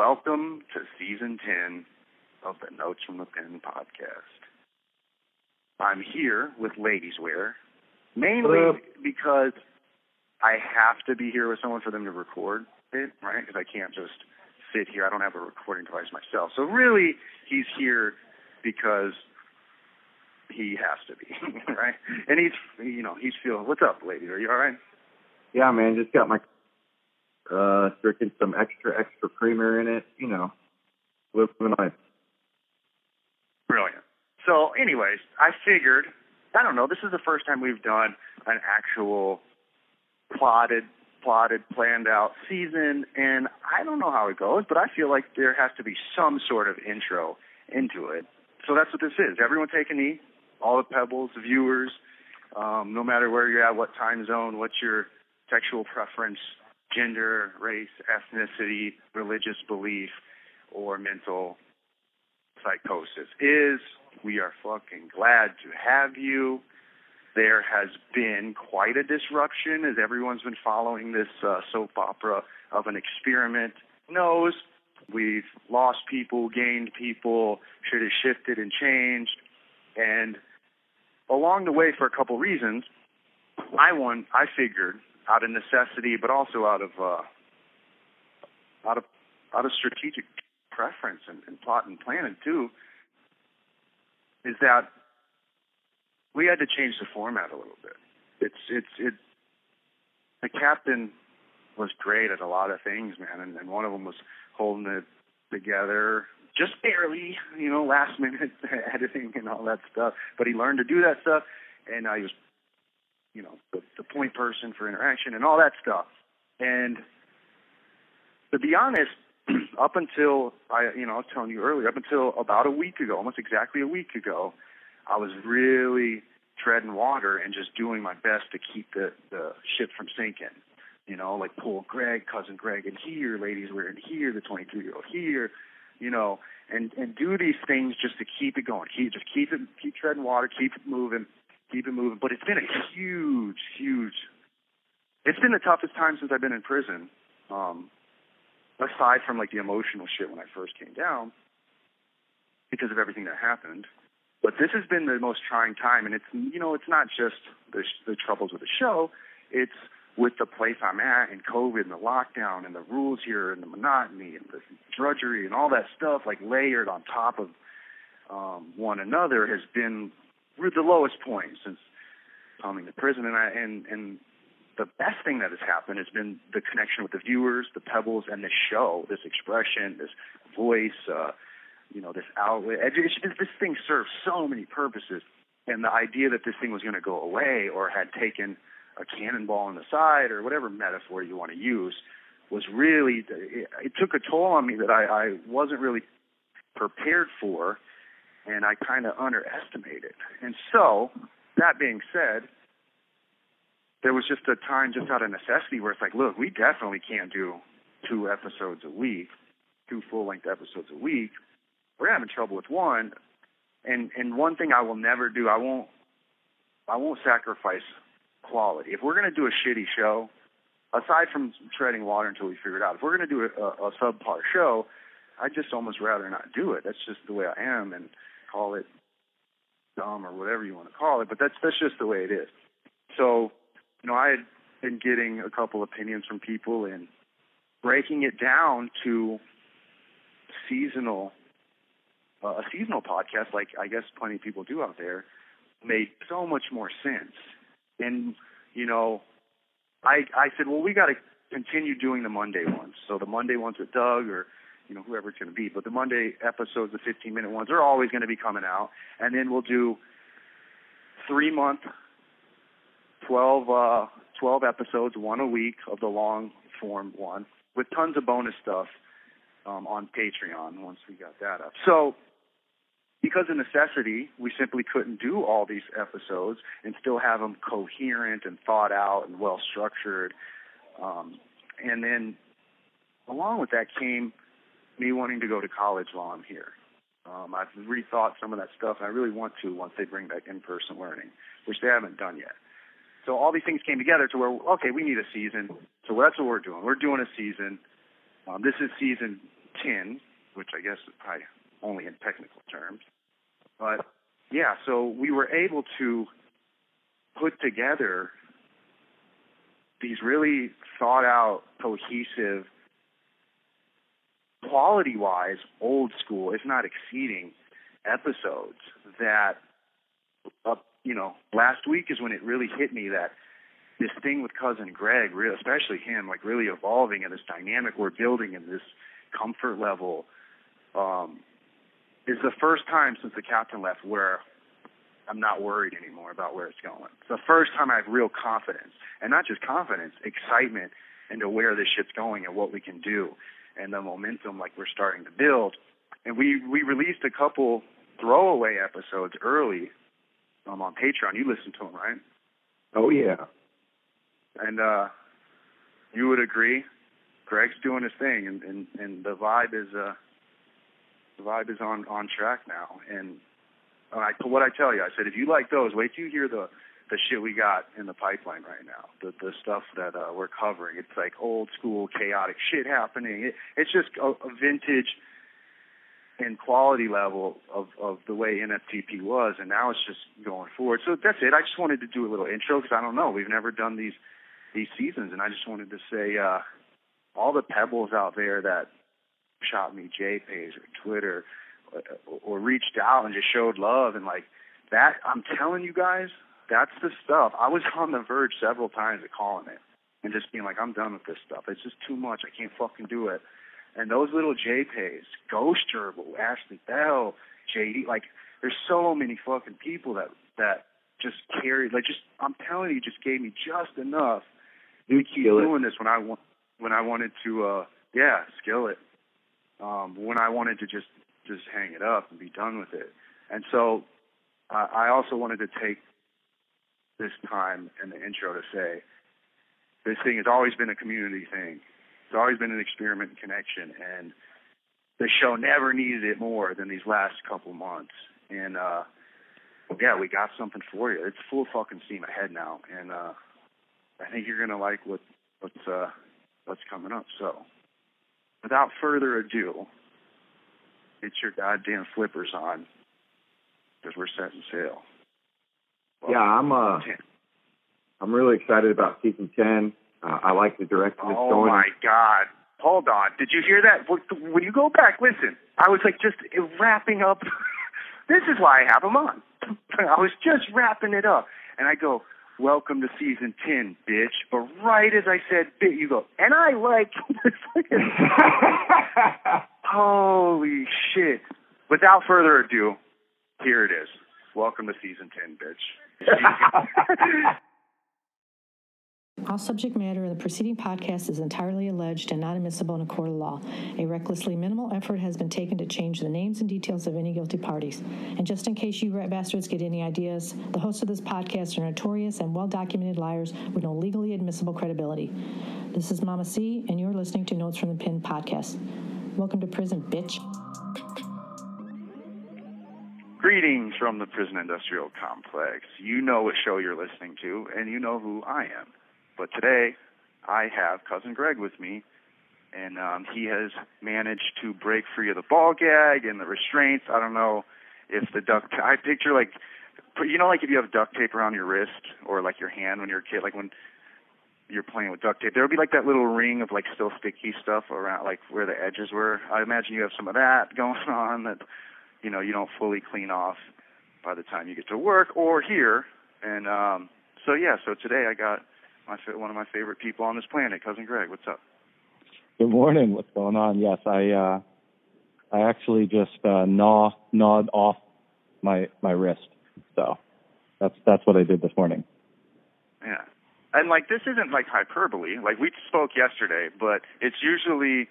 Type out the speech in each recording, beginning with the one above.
Welcome to season 10 of the Notes from the Pen podcast. I'm here with Ladies Wear, mainly Hello. because I have to be here with someone for them to record it, right? Because I can't just sit here. I don't have a recording device myself. So really, he's here because he has to be, right? And he's, you know, he's feeling. What's up, lady? Are you all right? Yeah, man, just got my uh drinking some extra extra creamer in it, you know. Living life. Brilliant. So, anyways, I figured, I don't know, this is the first time we've done an actual plotted, plotted, planned out season, and I don't know how it goes, but I feel like there has to be some sort of intro into it. So that's what this is. Everyone take a knee, all the pebbles, the viewers, um, no matter where you're at, what time zone, what's your sexual preference, gender, race, ethnicity, religious belief, or mental psychosis is we are fucking glad to have you. There has been quite a disruption as everyone's been following this uh, soap opera of an experiment knows. We've lost people, gained people, shit has shifted and changed. And along the way, for a couple reasons, I one I figured out of necessity, but also out of uh, out of out of strategic preference and, and plot and planning too, is that we had to change the format a little bit. It's it's it. The captain was great at a lot of things, man, and, and one of them was holding it together just barely, you know, last minute editing and all that stuff. But he learned to do that stuff, and uh, he was, you know, the, the point person for interaction and all that stuff. And to be honest, up until I, you know, I was telling you earlier, up until about a week ago, almost exactly a week ago, I was really treading water and just doing my best to keep the the ship from sinking. You know, like pull Greg, cousin Greg in here, ladies we're in here, the 23 year old here, you know, and and do these things just to keep it going. Keep just keep it keep treading water, keep it moving, keep it moving. But it's been a huge, huge. It's been the toughest time since I've been in prison. Um, aside from like the emotional shit when I first came down, because of everything that happened. But this has been the most trying time, and it's you know it's not just the the troubles with the show, it's with the place I'm at and COVID and the lockdown and the rules here and the monotony and the drudgery and all that stuff like layered on top of um, one another has been really the lowest point since coming to prison. And I and and the best thing that has happened has been the connection with the viewers, the pebbles, and this show, this expression, this voice, uh, you know, this outlet. It, this thing serves so many purposes, and the idea that this thing was going to go away or had taken a cannonball in the side or whatever metaphor you want to use was really it, it took a toll on me that I, I wasn't really prepared for, and I kind of underestimated. It. And so, that being said, there was just a time, just out of necessity, where it's like, look, we definitely can't do two episodes a week, two full-length episodes a week. We're having trouble with one, and and one thing I will never do, I won't, I won't sacrifice quality. If we're going to do a shitty show, aside from treading water until we figure it out, if we're going to do a, a, a subpar show, I'd just almost rather not do it. That's just the way I am, and call it dumb or whatever you want to call it. But that's that's just the way it is. So you know, I had been getting a couple opinions from people and breaking it down to seasonal, uh, a seasonal podcast, like I guess plenty of people do out there, made so much more sense. And you know, I I said, well, we got to continue doing the Monday ones. So the Monday ones with Doug or you know whoever it's going to be, but the Monday episodes, the 15 minute ones, are always going to be coming out, and then we'll do three month 12, uh, 12 episodes, one a week of the long form one, with tons of bonus stuff um, on Patreon once we got that up. So, because of necessity, we simply couldn't do all these episodes and still have them coherent and thought out and well structured. Um, and then, along with that came me wanting to go to college while I'm here. Um, I've rethought some of that stuff, and I really want to once they bring back in-person learning, which they haven't done yet. So all these things came together to where okay, we need a season. So that's what we're doing. We're doing a season. Um, this is season tin, which I guess is probably only in technical terms. But yeah, so we were able to put together these really thought out, cohesive, quality wise, old school, if not exceeding, episodes that, uh, you know, last week is when it really hit me that this thing with cousin Greg, real, especially him, like really evolving and this dynamic we're building and this comfort level, um, is the first time since the captain left where I'm not worried anymore about where it's going. It's the first time I have real confidence, and not just confidence, excitement into where this shit's going and what we can do, and the momentum like we're starting to build. And we we released a couple throwaway episodes early um, on Patreon. You listened to them, right? Oh yeah. And uh, you would agree, Greg's doing his thing, and and, and the vibe is uh, the vibe is on on track now. And I, what I tell you, I said, if you like those, wait till you hear the the shit we got in the pipeline right now. The the stuff that uh, we're covering. It's like old school chaotic shit happening. It, it's just a, a vintage and quality level of of the way NFTP was, and now it's just going forward. So that's it. I just wanted to do a little intro because I don't know. We've never done these these seasons, and I just wanted to say uh, all the pebbles out there that shot me JPays or Twitter or reached out and just showed love and like that I'm telling you guys, that's the stuff. I was on the verge several times of calling it and just being like, I'm done with this stuff. It's just too much. I can't fucking do it. And those little JPays, Ghost Gerbil, Ashley Bell, JD, like there's so many fucking people that that just carried like just I'm telling you, just gave me just enough to keep doing this when I want when I wanted to uh yeah, skill it. Um when I wanted to just just hang it up and be done with it. And so uh, I also wanted to take this time in the intro to say this thing has always been a community thing. It's always been an experiment and connection, and the show never needed it more than these last couple months. And uh, yeah, we got something for you. It's full fucking steam ahead now, and uh, I think you're gonna like what what's uh, what's coming up. So, without further ado, get your goddamn flippers on because we're setting sail. Well, yeah, I'm uh, 10. I'm really excited about season ten. Uh, I like the direction it's oh going. Oh my god! Hold on, did you hear that? When you go back, listen. I was like just wrapping up. this is why I have them on. I was just wrapping it up, and I go, "Welcome to season ten, bitch." But right as I said, "Bitch," you go, and I like. Holy shit! Without further ado, here it is. Welcome to season ten, bitch. All subject matter in the preceding podcast is entirely alleged and not admissible in a court of law. A recklessly minimal effort has been taken to change the names and details of any guilty parties. And just in case you bastards get any ideas, the hosts of this podcast are notorious and well documented liars with no legally admissible credibility. This is Mama C, and you're listening to Notes from the Pen podcast. Welcome to prison, bitch. Greetings from the prison industrial complex. You know what show you're listening to, and you know who I am. But today, I have cousin Greg with me, and um, he has managed to break free of the ball gag and the restraints. I don't know if the duct. I picture like, you know, like if you have duct tape around your wrist or like your hand when you're a kid, like when you're playing with duct tape, there would be like that little ring of like still sticky stuff around, like where the edges were. I imagine you have some of that going on that, you know, you don't fully clean off by the time you get to work or here. And um, so yeah, so today I got my one of my favorite people on this planet, cousin Greg. What's up? Good morning. What's going on? Yes, I uh, I actually just uh, gnaw gnawed off my my wrist. So that's that's what I did this morning. Yeah, and like this isn't like hyperbole. Like we spoke yesterday, but it's usually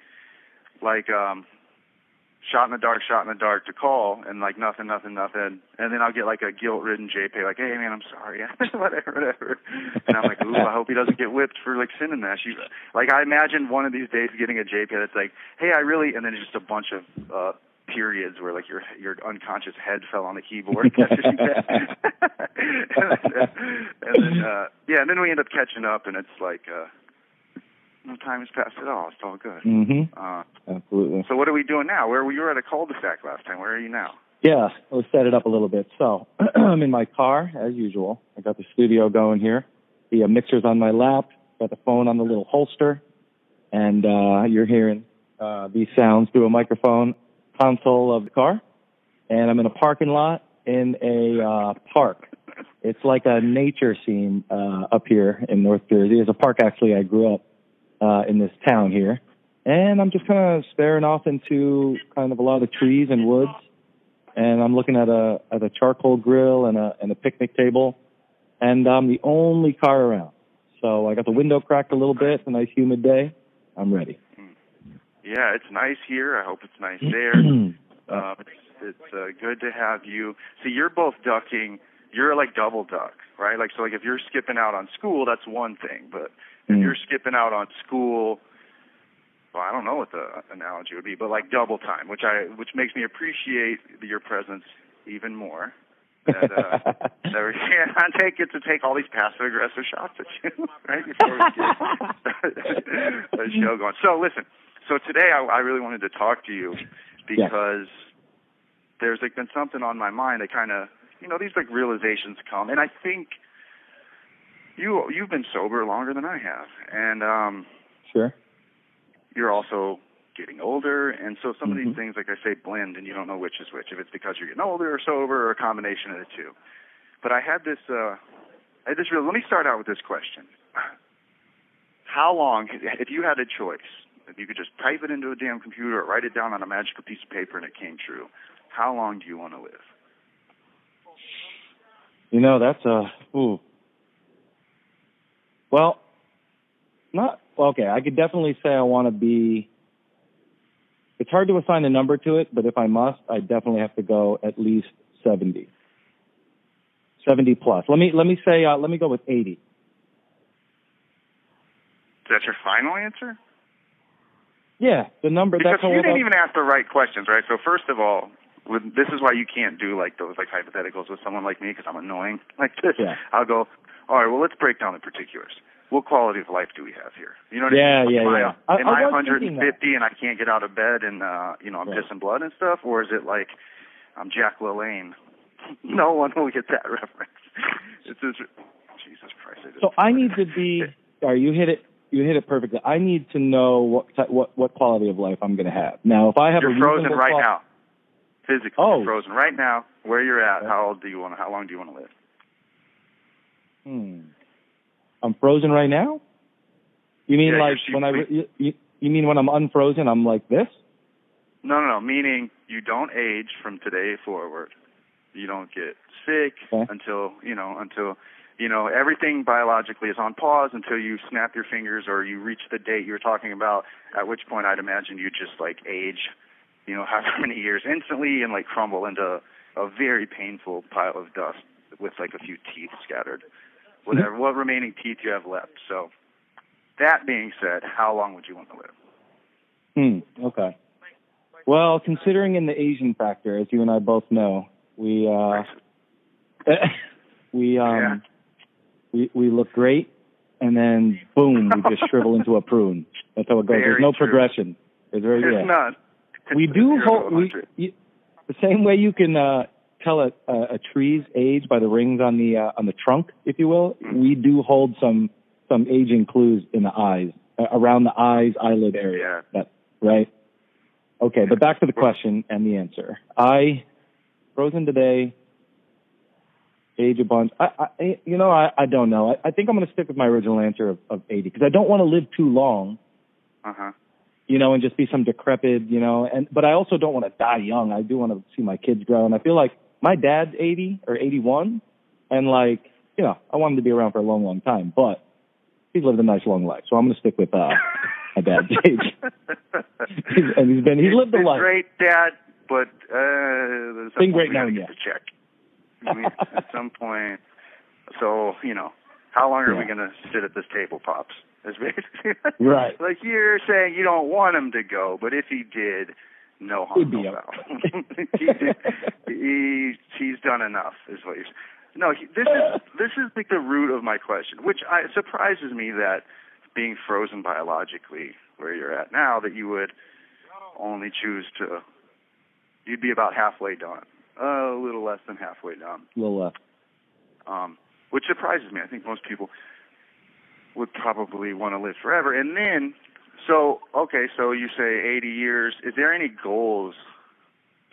like um shot in the dark, shot in the dark to call and like nothing, nothing, nothing. And then I'll get like a guilt ridden JP like, Hey man, I'm sorry, whatever, whatever. And I'm like, Ooh, I hope he doesn't get whipped for like sending that. She like I imagine one of these days getting a JP that's like, Hey, I really and then just a bunch of uh periods where like your your unconscious head fell on the keyboard. and then, and then uh yeah, and then we end up catching up and it's like uh No time has passed at all. It's all good. Mm-hmm. Uh, Absolutely. so what are we doing now? Where were you were at a cul-de-sac last time? Where are you now? Yeah, let's set it up a little bit. So I'm in my car as usual. I got the studio going here. The uh, mixer's on my lap. Got the phone on the little holster, and uh, you're hearing uh, these sounds through a microphone console of the car. And I'm in a parking lot in a uh, park. It's like a nature scene uh, up here in North Jersey. It's a park actually I grew up uh, in this town here, and I'm just kind of staring off into kind of a lot of trees and woods and I'm looking at a at a charcoal grill and a and a picnic table, and I'm the only car around. So I got the window cracked a little bit. It's a nice humid day. I'm ready. Yeah, it's nice here. I hope it's nice there. uh, it's it's uh, good to have you. See, you're both ducking. You're like double duck, right? Like so, like if you're skipping out on school, that's one thing. But if Mm. you're skipping out on school, well, I don't know what the analogy would be, but like double time, which I which makes me appreciate your presence even more. That, uh, Never, yeah, I take it to take all these passive aggressive shots at you, right? Before we get the show going. So listen, so today I, I really wanted to talk to you because there's like been something on my mind that kind of, you know, these like realizations come, and I think you you've been sober longer than I have, and um, sure. you're also getting older, and so some of these Mhm. things, like I say, blend, and you don't know which is which. If it's because you're getting older or sober, or a combination of the two. But I had this, uh, I had this real. Let me start out with this question: How long, if you had a choice, if you could just type it into a damn computer or write it down on a magical piece of paper and it came true, how long do you want to live? You know, that's a ooh. Well, not okay. I could definitely say I want to be. It's hard to assign a number to it, but if I must, I definitely have to go at least seventy. Seventy plus. Let me let me say uh, let me go with eighty. Is that your final answer? Yeah, the number. Because that's you didn't even ask the right questions, right? So first of all, with, this is why you can't do like those like hypotheticals with someone like me because I'm annoying like this. Yeah. I'll go, all right, well let's break down the particulars. What quality of life do we have here? You know what Yeah, I mean? yeah, am I, yeah. I- am I I, 150 and I can't get out of bed and uh, you know I'm Right. pissing blood and stuff, or is it like I'm Jack LaLanne? no one will get that reference. It's just, Jesus Christ. I So I need to be. Sorry, you hit it. You hit it perfectly. I need to know what what what quality of life I'm going to have. Now, if I have You're a frozen right now. Physically, Oh. you're frozen right now. Where you're at? Yeah. How old do you want? to How long do you want to live? Hmm. I'm frozen right now. You mean Yeah, like when I you, you you mean when I'm unfrozen? I'm like this. No, no, no. Meaning you don't age from today forward. You don't get sick Okay. until you know until you know everything biologically is on pause until you snap your fingers or you reach the date you were talking about. At which point, I'd imagine you just like age, you know, however many years instantly and like crumble into a very painful pile of dust with like a few teeth scattered. Whatever, what remaining teeth you have left. So, that being said, how long would you want to live? Hmm. Okay. Well, considering in the Asian factor, as you and I both know, we uh we um Yeah. we we look great, and then boom, we just shrivel into a prune. That's how it goes. Very There's no true. progression. There's very It's yeah. not. we do hold we you, the same way you can uh tell a, a a tree's age by the rings on the uh, on the trunk if you will we do hold some some aging clues in the eyes uh, around the eyes eyelid area Yeah. that right okay but back to the question and the answer i frozen today age a bunch i i you know i i don't know i, I think i'm going to stick with my original answer of, of 80 because i don't want to live too long Uh-huh. you know, and just be some decrepit, you know, and but I also don't want to die young. I do want to see my kids grow, and I feel like my dad's 80 or 81, and like, you know, I want him to be around for a long, long time, but he's lived a nice long life, so I'm going to stick with uh, my dad's age. He's, and he's been he's lived a life. Great, Dad, but uh, there's Been great we gotta knowing get you. the check. I mean, at some point. So you know, how long are we gonna sit at this table, pops? Is basically Right. Like you're saying, you don't want him to go, but if he did, no harm, no foul. he, he, he's done enough, is what you're. No, he, this is this is like the root of my question, which I, surprises me that being frozen biologically where you're at now that you would only choose to you'd be about halfway done, uh, a little less than halfway done. A little less. Um, which surprises me. I think most people would probably want to live forever. And then, so okay, so you say 80 years. Is there any goals?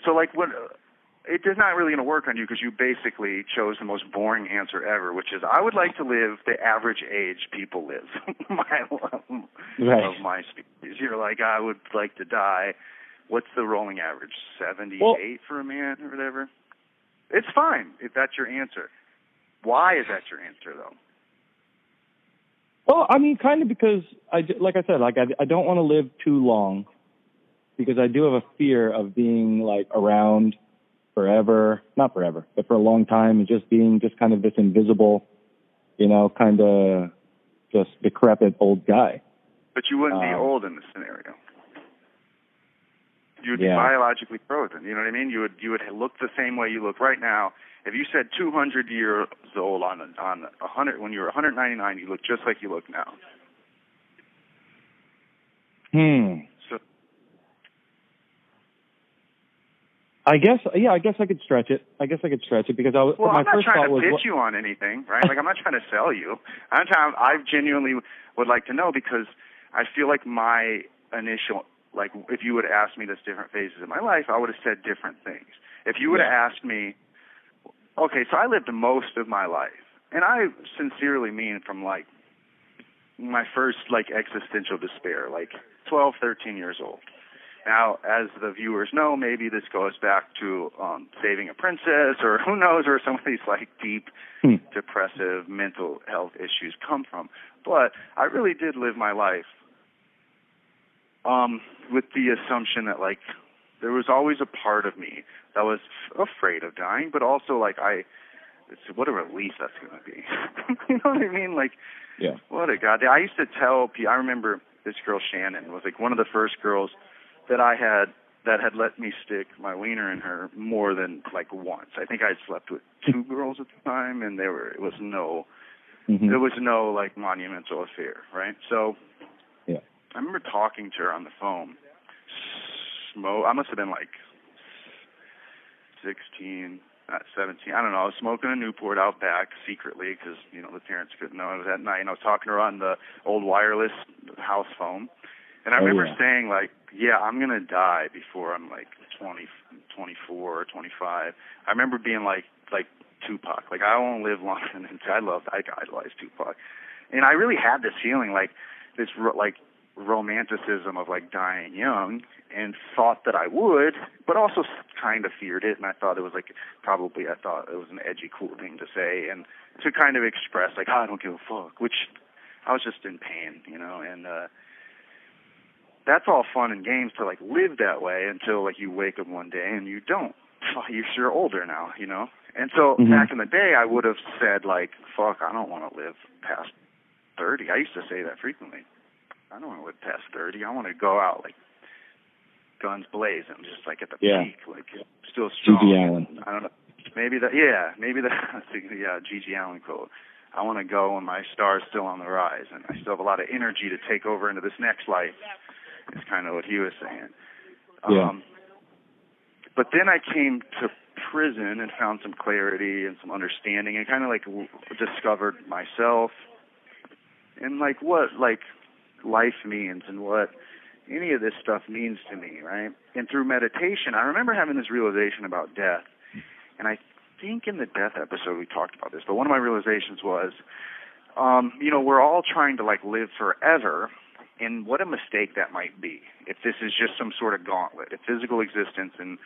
So like what? Uh, it is not really going to work on you because you basically chose the most boring answer ever, which is I would like to live the average age people live. my right. of my species. You're like I would like to die. What's the rolling average? 78 well, for a man or whatever. It's fine if that's your answer. Why is that your answer though? Well, I mean, kind of because I, like I said, like I, I don't want to live too long because I do have a fear of being like around forever, not forever, but for a long time and just being just kind of this invisible, you know, kind of just decrepit old guy. But you wouldn't um, be old in this scenario. You would yeah. be biologically frozen. You know what I mean? You would you would look the same way you look right now. If you said 200 years old on on 100 when you were 199, you look just like you look now. Hmm. So I guess yeah, I guess I could stretch it. I guess I could stretch it because I was. Well, my I'm not trying to was, pitch you on anything, right? like I'm not trying to sell you. I'm trying. I genuinely would like to know because I feel like my initial like if you would have asked me this different phases of my life, I would have said different things. If you would have asked me, okay, so I lived most of my life, and I sincerely mean from like my first like existential despair, like 12, 13 years old. Now, as the viewers know, maybe this goes back to um, Saving a Princess, or who knows where some of these like deep, hmm. depressive mental health issues come from. But I really did live my life um, with the assumption that like there was always a part of me that was f- afraid of dying, but also like I, it's what a relief that's going to be. you know what I mean? Like, yeah. What a god! I used to tell. I remember this girl Shannon was like one of the first girls that I had that had let me stick my wiener in her more than like once. I think I would slept with two girls at the time, and there were it was no, mm-hmm. there was no like monumental affair, right? So yeah, I remember talking to her on the phone. Smoke. I must have been like 16, not 17. I don't know. I was smoking a Newport out back secretly because you know the parents couldn't know it was at night. And I was talking to her on the old wireless house phone. And I oh, remember yeah. saying like, "Yeah, I'm gonna die before I'm like 20, 24 or 25." I remember being like, like Tupac. Like I won't live long. And I loved, I idolized Tupac. And I really had this feeling like this, like romanticism of like dying young and thought that I would, but also kind of feared it. And I thought it was like probably I thought it was an edgy, cool thing to say and to kind of express like oh, I don't give a fuck, which I was just in pain, you know. And uh, that's all fun and games to like live that way until like you wake up one day and you don't. You're older now, you know. And so mm-hmm. back in the day, I would have said like, "Fuck, I don't want to live past 30." I used to say that frequently. I don't want to live past 30. I want to go out like guns blazing, just like at the yeah. peak, like still strong. GG Allin. I don't know. Maybe that. Yeah, maybe the yeah, GG Allin quote. I want to go when my star's still on the rise, and I still have a lot of energy to take over into this next life. Is kind of what he was saying. Yeah. Um, but then I came to prison and found some clarity and some understanding, and kind of like w- discovered myself and like what like life means and what any of this stuff means to me, right? And through meditation, I remember having this realization about death. And I think in the death episode we talked about this, but one of my realizations was, um, you know, we're all trying to like live forever, and what a mistake that might be if this is just some sort of gauntlet, if physical existence in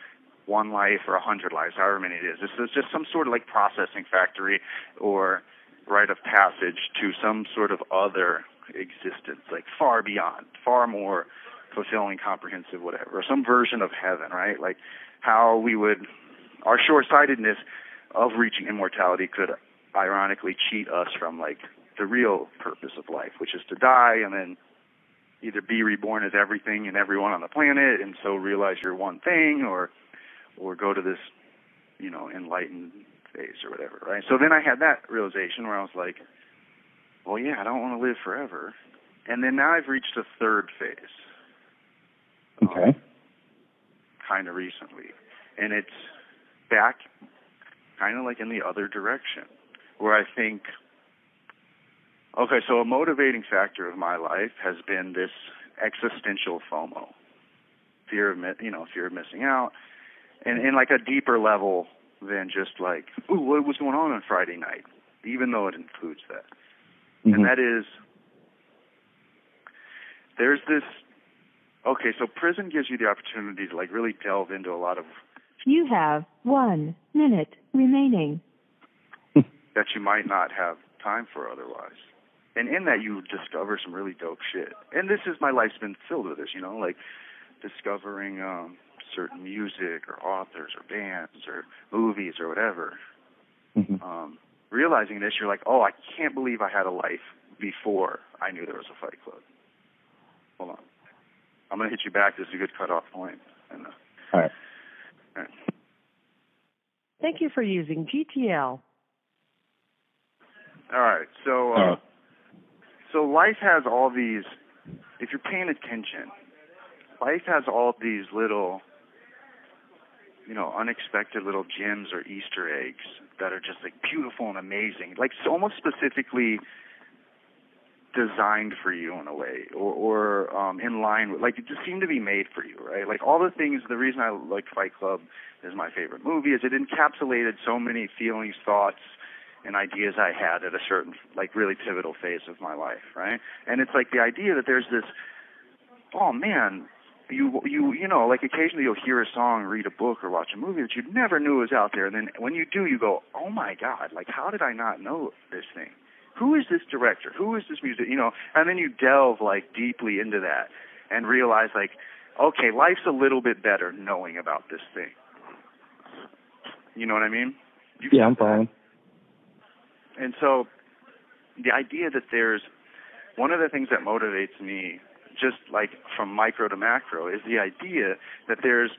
one life or a hundred lives, however many it is, this is just some sort of like processing factory or rite of passage to some sort of other existence, like far beyond, far more fulfilling, comprehensive, whatever, or some version of heaven, right? Like how we would, our short sightedness of reaching immortality could ironically cheat us from like the real purpose of life, which is to die and then either be reborn as everything and everyone on the planet and so realize you're one thing or or go to this, you know, enlightened phase or whatever, right? So then I had that realization where I was like, well, yeah, I don't want to live forever. and then now I've reached a third phase. Okay. Um, kind of recently, and it's back, kind of like in the other direction, where I think. Okay, so a motivating factor of my life has been this existential FOMO, fear of you know fear of missing out, and in like a deeper level than just like, ooh, what was going on on Friday night, even though it includes that. Mm-hmm. And that is, there's this, okay, so prison gives you the opportunity to like really delve into a lot of. You have one minute remaining. that you might not have time for otherwise. And in that, you discover some really dope shit. And this is my life's been filled with this, you know, like discovering um, certain music or authors or bands or movies or whatever. Mm-hmm. Um, realizing this, you're like, oh, I can't believe I had a life before I knew there was a Fight Club. Hold on. I'm going to hit you back. This is a good cutoff point. And, uh, All right. All right. Thank you for using GTL. All right. So, uh, so life has all these. If you're paying attention, life has all these little you know, unexpected little gems or Easter eggs that are just like beautiful and amazing, like so almost specifically designed for you in a way, or, or um, in line with, like it just seemed to be made for you, right? Like all the things. The reason I like Fight Club is my favorite movie is it encapsulated so many feelings, thoughts, and ideas I had at a certain like really pivotal phase of my life, right? And it's like the idea that there's this, oh man, you you you know like occasionally you'll hear a song, read a book, or watch a movie that you never knew was out there, and then when you do, you go, oh my god, like how did I not know this thing? Who is this director? Who is this music? You know, and then you delve like deeply into that and realize like, okay, life's a little bit better knowing about this thing. You know what I mean? You yeah, I'm fine. And so, the idea that there's one of the things that motivates me just like from micro to macro, is the idea that there's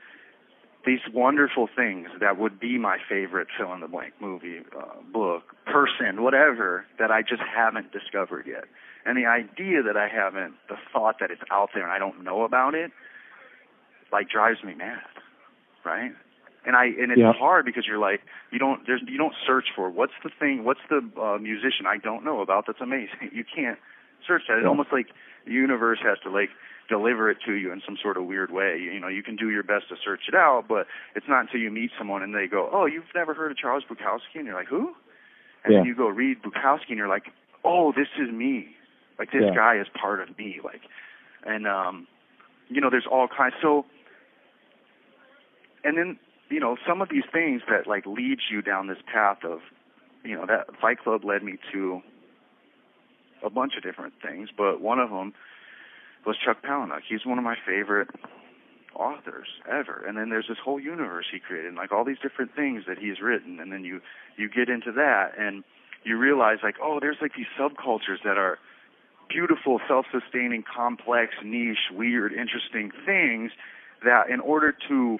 these wonderful things that would be my favorite fill in the blank movie, uh, book, person, whatever, that I just haven't discovered yet. And the idea that I haven't, the thought that it's out there and I don't know about it, like drives me mad, right? And I and it's yeah. hard because you're like you don't there's you don't search for what's the thing what's the uh, musician I don't know about that's amazing you can't search that. It's almost like the universe has to like deliver it to you in some sort of weird way. You, know, you can do your best to search it out, but it's not until you meet someone and they go, "Oh, you've never heard of Charles Bukowski?" and you're like, "Who?" And yeah. then you go read Bukowski and you're like, "Oh, this is me. Like this yeah. guy is part of me." Like, and um, you know, there's all kinds. So, and then you know, some of these things that like leads you down this path of, you know, that Fight Club led me to a bunch of different things, but one of them was Chuck Palahniuk. He's one of my favorite authors ever. And then there's this whole universe he created, and like all these different things that he's written. And then you you get into that, and you realize like, oh, there's like these subcultures that are beautiful, self-sustaining, complex, niche, weird, interesting things that in order to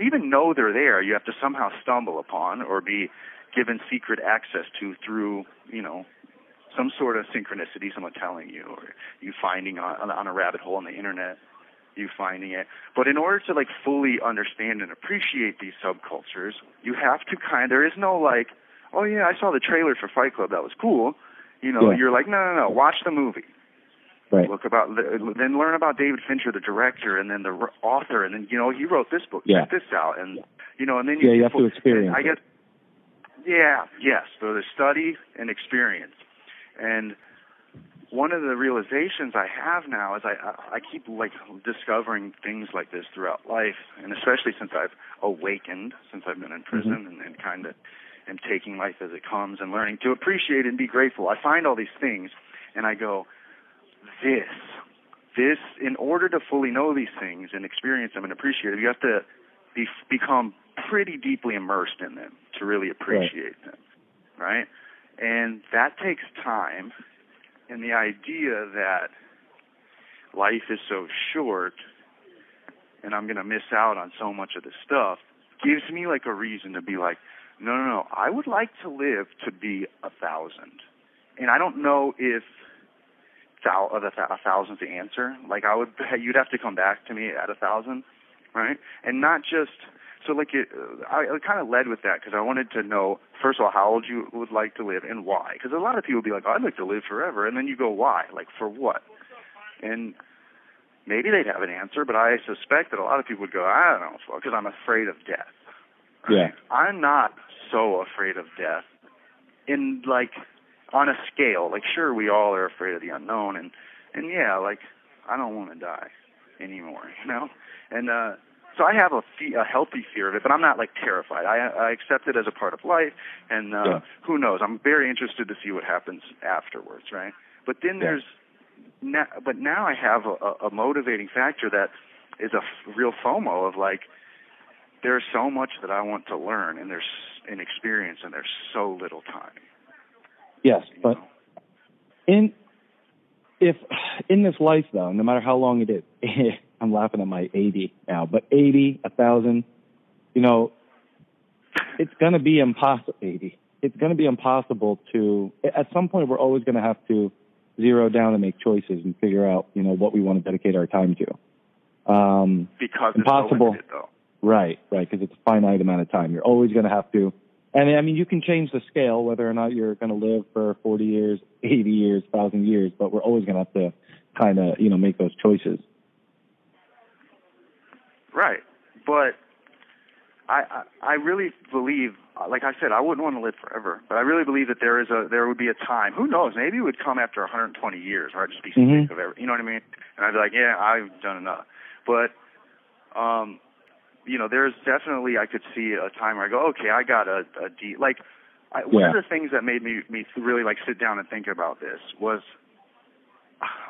even know they're there, you have to somehow stumble upon or be given secret access to through, you know, some sort of synchronicity, someone telling you, or you finding on, on a rabbit hole on the internet, you finding it. But in order to like fully understand and appreciate these subcultures, you have to kind. There is no like, oh yeah, I saw the trailer for Fight Club, that was cool. You know, yeah. you're like, no, no, no, watch the movie. Right. Look about, then learn about David Fincher, the director, and then the author, and then you know he wrote this book, yeah. check this out, and you know, and then you yeah, you have to experience. I guess, yeah, yes. So the study and experience. And one of the realizations I have now is I I keep like discovering things like this throughout life, and especially since I've awakened, since I've been in prison, mm-hmm. and, and kind of am taking life as it comes and learning to appreciate and be grateful. I find all these things, and I go, this, this. In order to fully know these things and experience them and appreciate them, you have to be, become pretty deeply immersed in them to really appreciate right. them, right? And that takes time. And the idea that life is so short and I'm going to miss out on so much of this stuff gives me like a reason to be like, no, no, no, I would like to live to be a thousand. And I don't know if thou of a, th- a thousand to answer. Like I would, you'd have to come back to me at a thousand, right? And not just so like it, I, I kind of led with that because I wanted to know first of all how old you would like to live and why. Because a lot of people would be like, oh, I'd like to live forever, and then you go, why? Like for what? And maybe they'd have an answer, but I suspect that a lot of people would go, I don't know, because I'm afraid of death. Yeah. I'm not so afraid of death. In like on a scale, like sure we all are afraid of the unknown, and and yeah, like I don't want to die anymore, you know. And uh so I have a, fe- a healthy fear of it, but I'm not like terrified. I, I accept it as a part of life, and uh, Yeah. who knows? I'm very interested to see what happens afterwards, right? But then Yeah. there's, now, but now I have a, a- a motivating factor that is a f- real FOMO of like, there's so much that I want to learn, and there's an experience, and there's so little time. Yes, you but know? in if in this life though, no matter how long it is, I'm laughing at my 80 now, but 80, a thousand, you know, it's going to be impossible. 80, it's going to be impossible to. At some point, we're always going to have to zero down and make choices and figure out, you know, what we want to dedicate our time to. Um, because impossible. limited. Right, right, because it's a finite amount of time. You're always going to have to, and I mean, you can change the scale whether or not you're going to live for 40 years, 80 years, 1,000 years, but we're always going to have to kind of, you know, make those choices. Right. But I, I I really believe like I said, I wouldn't want to live forever, but I really believe that there is a there would be a time. Who knows? Maybe it would come after 120 years, where I'd just be Mhm. sick of every. You know what I mean? And I'd be like, yeah, I've done enough. But, um, you know, there's definitely I could see a time where I go, okay, I got a, a deep like. I, one of the things that made me me really like sit down and think about this was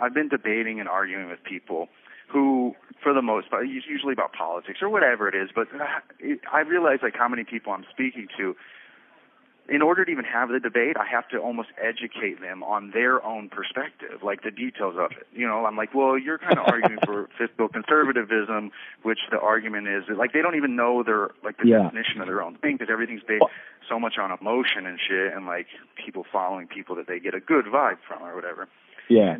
I've been debating and arguing with people who, for the most part, it's usually about politics or whatever it is, but uh, I realize like how many people I'm speaking to. In order to even have the debate, I have to almost educate them on their own perspective, like the details of it. You know, I'm like, well, you're kind of arguing for fiscal conservatism, which the argument is that, like they don't even know their like the Yeah. definition of their own thing because everything's based so much on emotion and shit, and like people following people that they get a good vibe from or whatever Yeah,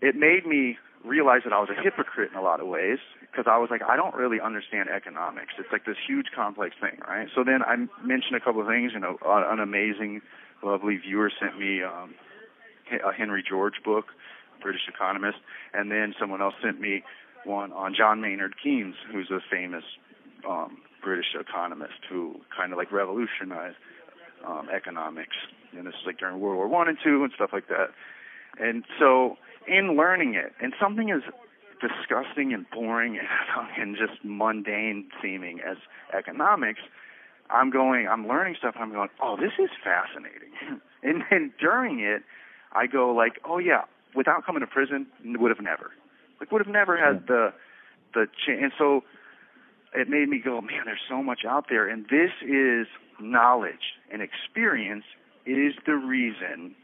it made me realize that I was a hypocrite in a lot of ways because I was like, I don't really understand economics. It's like this huge complex thing, right? So then I mentioned a couple of things. You know, an amazing, lovely viewer sent me um, a Henry George book, British economist, and then someone else sent me one on John Maynard Keynes, who's a famous um, British economist who kind of like revolutionized um, economics. And this is like during World War One and Two and stuff like that. And so in learning it, and something as disgusting and boring and just mundane seeming as economics, I'm going, I'm learning stuff. I'm going, oh, this is fascinating. and then during it, I go like, oh yeah, without coming to prison, would have never, like would have never had the, the chance. And so it made me go, man, there's so much out there, and this is knowledge and experience is the reason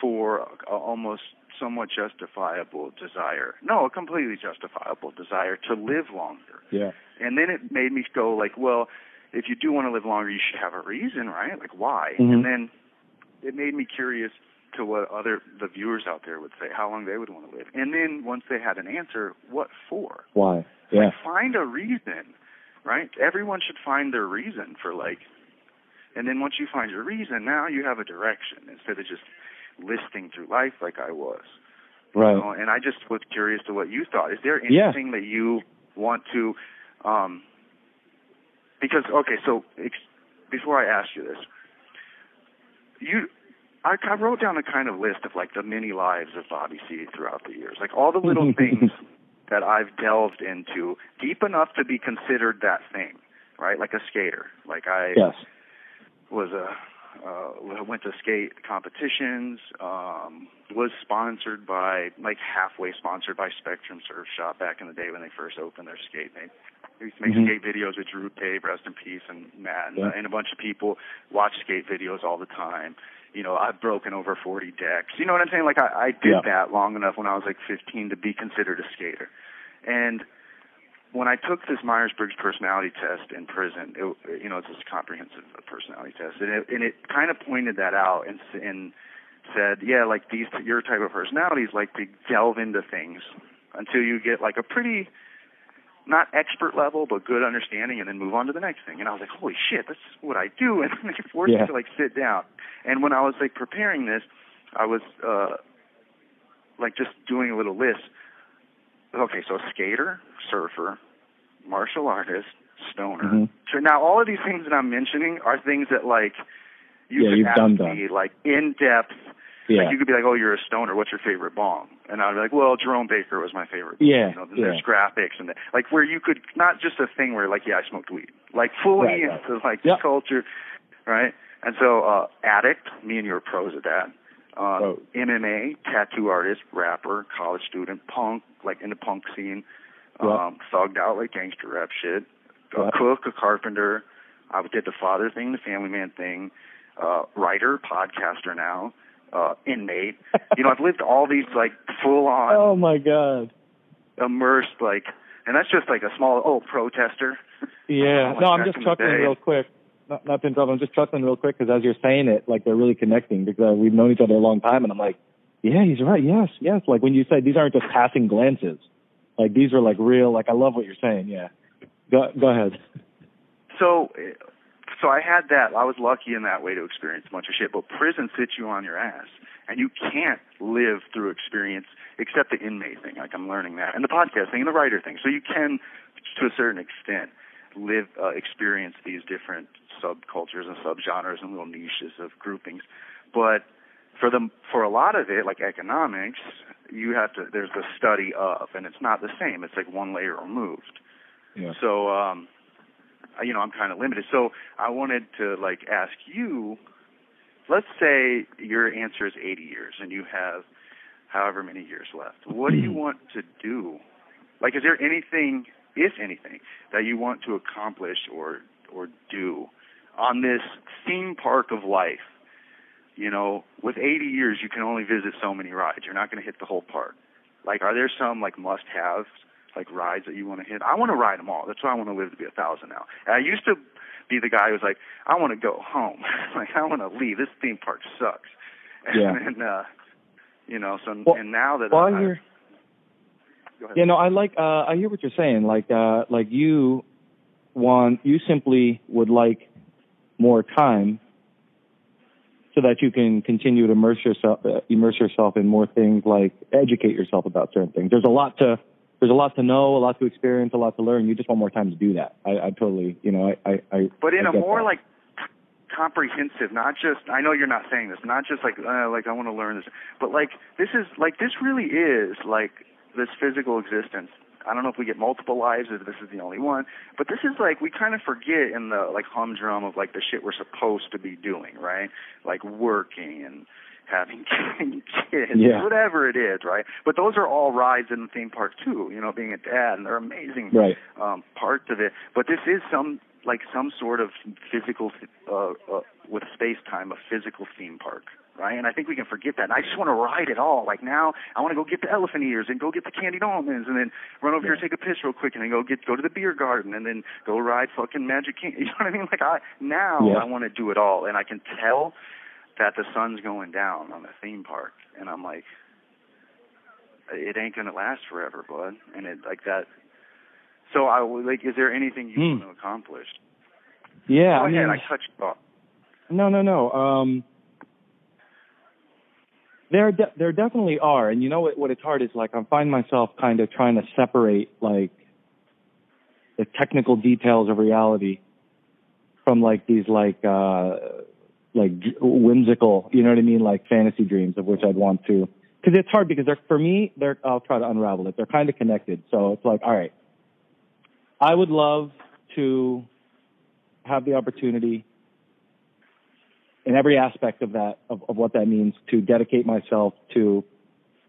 for a, almost somewhat justifiable desire. No, a completely justifiable desire to live longer. yeah, And then it made me go like, well, if you do want to live longer, you should have a reason, right? Like why? Mhm. And then it made me curious to what other the viewers out there would say, how long they would want to live. And then once they had an answer, what for? why? Yeah, Like find a reason, right? Everyone should find their reason for like and then once you find your reason, now you have a direction instead of just listing through life like I was. right. You know, and I just was curious to what you thought. Is there Yeah. anything that you want to um because okay, so ex- before I ask you this, you I, I wrote down a kind of list of like the many lives of Bobby C throughout the years, like all the little things that I've delved into deep enough to be considered that thing, right? Like a skater. Like I Yes. was a uh, went to skate competitions. Um, was sponsored by like halfway sponsored by Spectrum Surf Shop back in the day when they first opened their skate. They, they used to make Mhm. skate videos with Drew Tate, rest in peace, and Matt, and, Yeah. and a bunch of people watch skate videos all the time. You know, I've broken over 40 decks. You know what I'm saying? Like I, I did Yeah. that long enough when I was like 15 to be considered a skater, and when I took this Myers Briggs personality test in prison, it, you know, it's this comprehensive personality test, and it, and it kind of pointed that out and, and said, yeah, like these your type of personalities like to delve into things until you get like a pretty not expert level but good understanding and then move on to the next thing. And I was like, holy shit, that's what I do. And it forced Yeah. me to like sit down. And when I was like preparing this, I was uh like just doing a little list. Okay, so skater, surfer, martial artist, stoner. Mhm. So now all of these things that I'm mentioning are things that like you Yeah, could you've ask done me like in depth. Yeah. Like you could be like, "Oh, you're a stoner. What's your favorite bong?" And I'd be like, "Well, Jerome Baker was my favorite." Yeah, You know, yeah. there's graphics and the, like where you could not just a thing where like, "Yeah, I smoked weed." Like fully Right, right. into like Yep. culture, right? And so, uh, addict. Me and you are pros at that. Uh, Pros. MMA, tattoo artist, rapper, college student, punk, like in the punk scene, Um, thugged out like gangster rap shit. A Yep. cook, a carpenter. I did the father thing, the family man thing. Uh, writer, podcaster now. Uh, inmate. You know, I've lived all these like full on oh my god. immersed like, and that's just like a small oh protester. Yeah. No, I'm just chuckling real quick. Not, not to interrupt. I'm just chuckling real quick because as you're saying it, like they're really connecting because uh, we've known each other a long time, and I'm like, yeah, he's right. Yes, yes. Like when you said these aren't just passing glances, like these are like real. Like I love what you're saying. Yeah. Go go ahead. So, so I had that. I was lucky in that way to experience a bunch of shit. But prison sits you on your ass, and you can't live through experience except the inmate thing. Like I'm learning that, and the podcast thing, and the writer thing. So you can, to a certain extent, live uh, experience these different subcultures and subgenres and little niches of groupings. But for them, for a lot of it, like economics, you have to. There's the study of, and it's not the same. It's like one layer removed. Yeah. So, um, you know, I'm kind of limited. So I wanted to like ask you. Let's say your answer is 80 years, and you have however many years left. What do you want to do? Like, is there anything, if anything, that you want to accomplish or or do on this theme park of life? You know, with 80 years, you can only visit so many rides. You're not going to hit the whole park. Like, are there some like must-haves, like rides that you want to hit? I want to ride them all. That's why I want to live to be a thousand now. And I used to be the guy who was like, I want to go home. like, I want to leave. This theme park sucks. And, Yeah. and uh, you know, so Well, and now that While I, you're. You know, I like uh I hear what you're saying. Like uh like you want you simply would like more time so that you can continue to immerse yourself uh, immerse yourself in more things like educate yourself about certain things. There's a lot to there's a lot to know, a lot to experience, a lot to learn. You just want more time to do that. I, I totally, you know, I, I, I but in I a more that. like comprehensive, not just I know you're not saying this, not just like uh, like I want to learn this, but like this is like this really is like this physical existence. I don't know if we get multiple lives or if this is the only one, but this is like we kind of forget in the like humdrum of like the shit we're supposed to be doing, right? Like working and having kids, Yeah. whatever it is, right? But those are all rides in the theme park too. You know, being a dad, and they're amazing right. um, parts of it. But this is some like some sort of physical uh, uh, with space time, a physical theme park, right? And I think we can forget that. And I just want to ride it all. Like now, I want to go get the elephant ears and go get the candied almonds, and then run over here and take a piss real quick, and then go get go to the beer garden, and then go ride fucking Magic King. You know what I mean? Like I now Yeah. I want to do it all, and I can tell that the sun's going down on the theme park, and I'm like. It ain't gonna last forever, bud. And it like that so I like, is there anything you Hmm. want to accomplish? Yeah, Go I ahead. mean, I touched off. No, no, no. Um, there, de- there definitely are, and you know what? What it's hard is like I find myself kind of trying to separate like the technical details of reality from like these like uh like whimsical, you know what I mean, like fantasy dreams of which I'd want to. Because it's hard because they're for me, they're I'll try to unravel it. They're kind of connected, so it's like, all right, I would love to have the opportunity in every aspect of that of, of what that means to dedicate myself to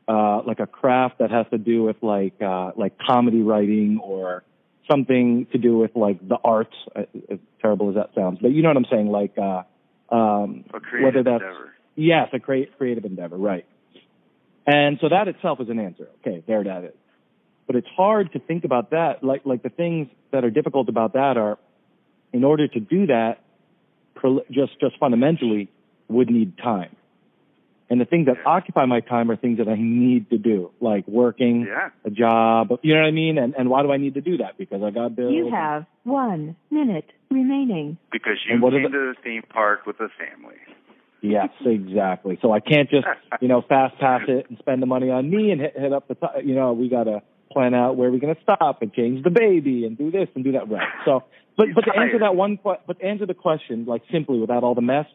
uh like a craft that has to do with like uh like comedy writing or something to do with like the arts uh, as terrible as that sounds but you know what i'm saying like uh um A creative whether that's endeavor. yes a create creative endeavor right. And so that itself is an answer. Okay there that is. But it's hard to think about that like like the things that are difficult about that are in order to do that just just fundamentally would need time And the things that Yeah. occupy my time are things that I need to do, like working, Yeah. a job. You know what I mean? And and why do I need to do that? Because I got bills. You have one minute remaining. Because you And what are came the- to the theme park with a family. Yes, exactly. So I can't just, you know, fast pass it and spend the money on me and hit, hit up the top. You know, we got to plan out where we're going to stop and change the baby and do this and do that. Right. So, but but to answer that one, but to answer the question like simply without all the mess,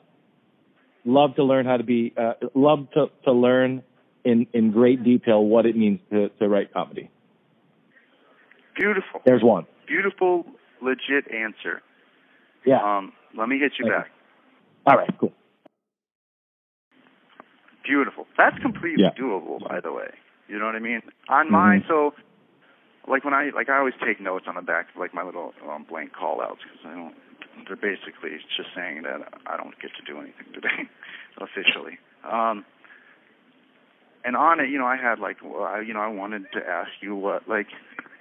love to learn how to be, uh, love to to learn in in great detail what it means to to write comedy. Beautiful. There's one. Beautiful, legit answer. Yeah. Um, let me get you Thank you. back. all right. Cool. Beautiful. That's completely Yeah. doable, by the way. You know what I mean? On mine, Mhm. so like when I like I always take notes on the back of like my little um, blank call outs because I don't. They're basically just saying that I don't get to do anything today officially. Um, and on it, you know, I had like, well, I, you know, I wanted to ask you what like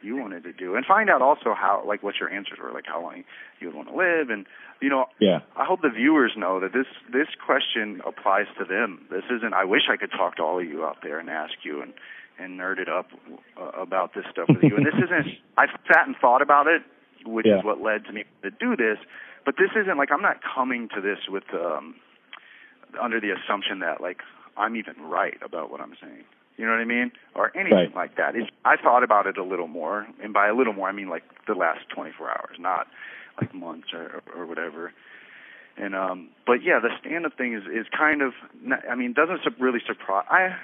you wanted to do and find out also how like what your answers were, like how long you would want to live, and you know, Yeah. I hope the viewers know that this this question applies to them. This isn't. I wish I could talk to all of you out there and ask you and and nerd it up uh, about this stuff with you. And this isn't. I've sat and thought about it, which Yeah. is what led to me to do this. But this isn't like I'm not coming to this with um under the assumption that like I'm even right about what I'm saying. You know what I mean? Or anything Right. like that. It's, I thought about it a little more, and by a little more, I mean like the last 24 hours, not like months or or whatever. And um, but yeah, the stand-up thing is is kind of. not- I mean, doesn't really surprise. I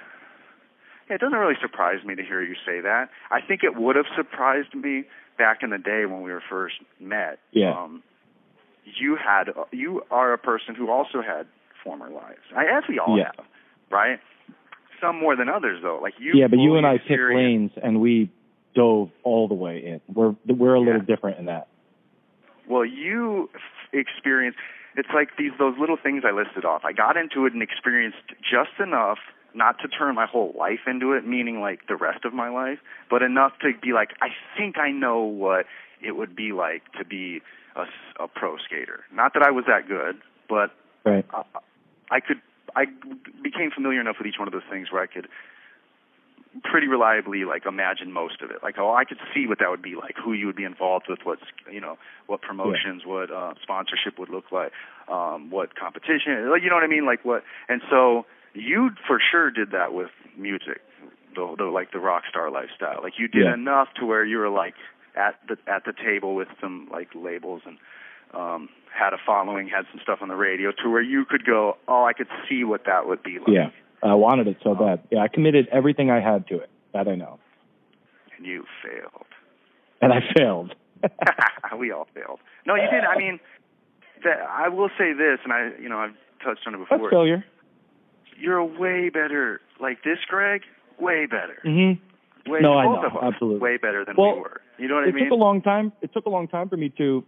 yeah, it doesn't really surprise me to hear you say that. I think it would have surprised me back in the day when we were first met. Yeah. Um, you had you are a person who also had former lives. I as we all Yeah. have, right? Some more than others though. Like you. yeah, but you and I picked lanes and we dove all the way in. We're we're a little Yeah. different in that. Well, you experienced. It's like these those little things I listed off. I got into it and experienced just enough not to turn my whole life into it, meaning like the rest of my life, but enough to be like, I think I know what it would be like to be a, a pro skater. Not that I was that good, but Right. I, I could. I became familiar enough with each one of those things where I could pretty reliably like imagine most of it. Like, oh, I could see what that would be like, who you would be involved with, what's you know, what promotions, what uh, sponsorship would look like, um, what competition, like you know what I mean, like what. And so you for sure did that with music, the, the like the rock star lifestyle. Like you did Yeah. enough to where you were like at the at the table with some like labels and um had a following, had some stuff on the radio to where you could go, oh, I could see what that would be like. Yeah. I wanted it so bad. Yeah, I committed everything I had to it. That I know. And you failed. And I failed. we all failed. No, you did. I mean, that, I will say this, and I, you know, I've touched on it before. That's failure. You're a way better, like this, Greg. Way better. Mm-hmm. Way, No, I know, of us, absolutely. Way better than Well, we were. You know what I mean? It took a long time. It took a long time for me to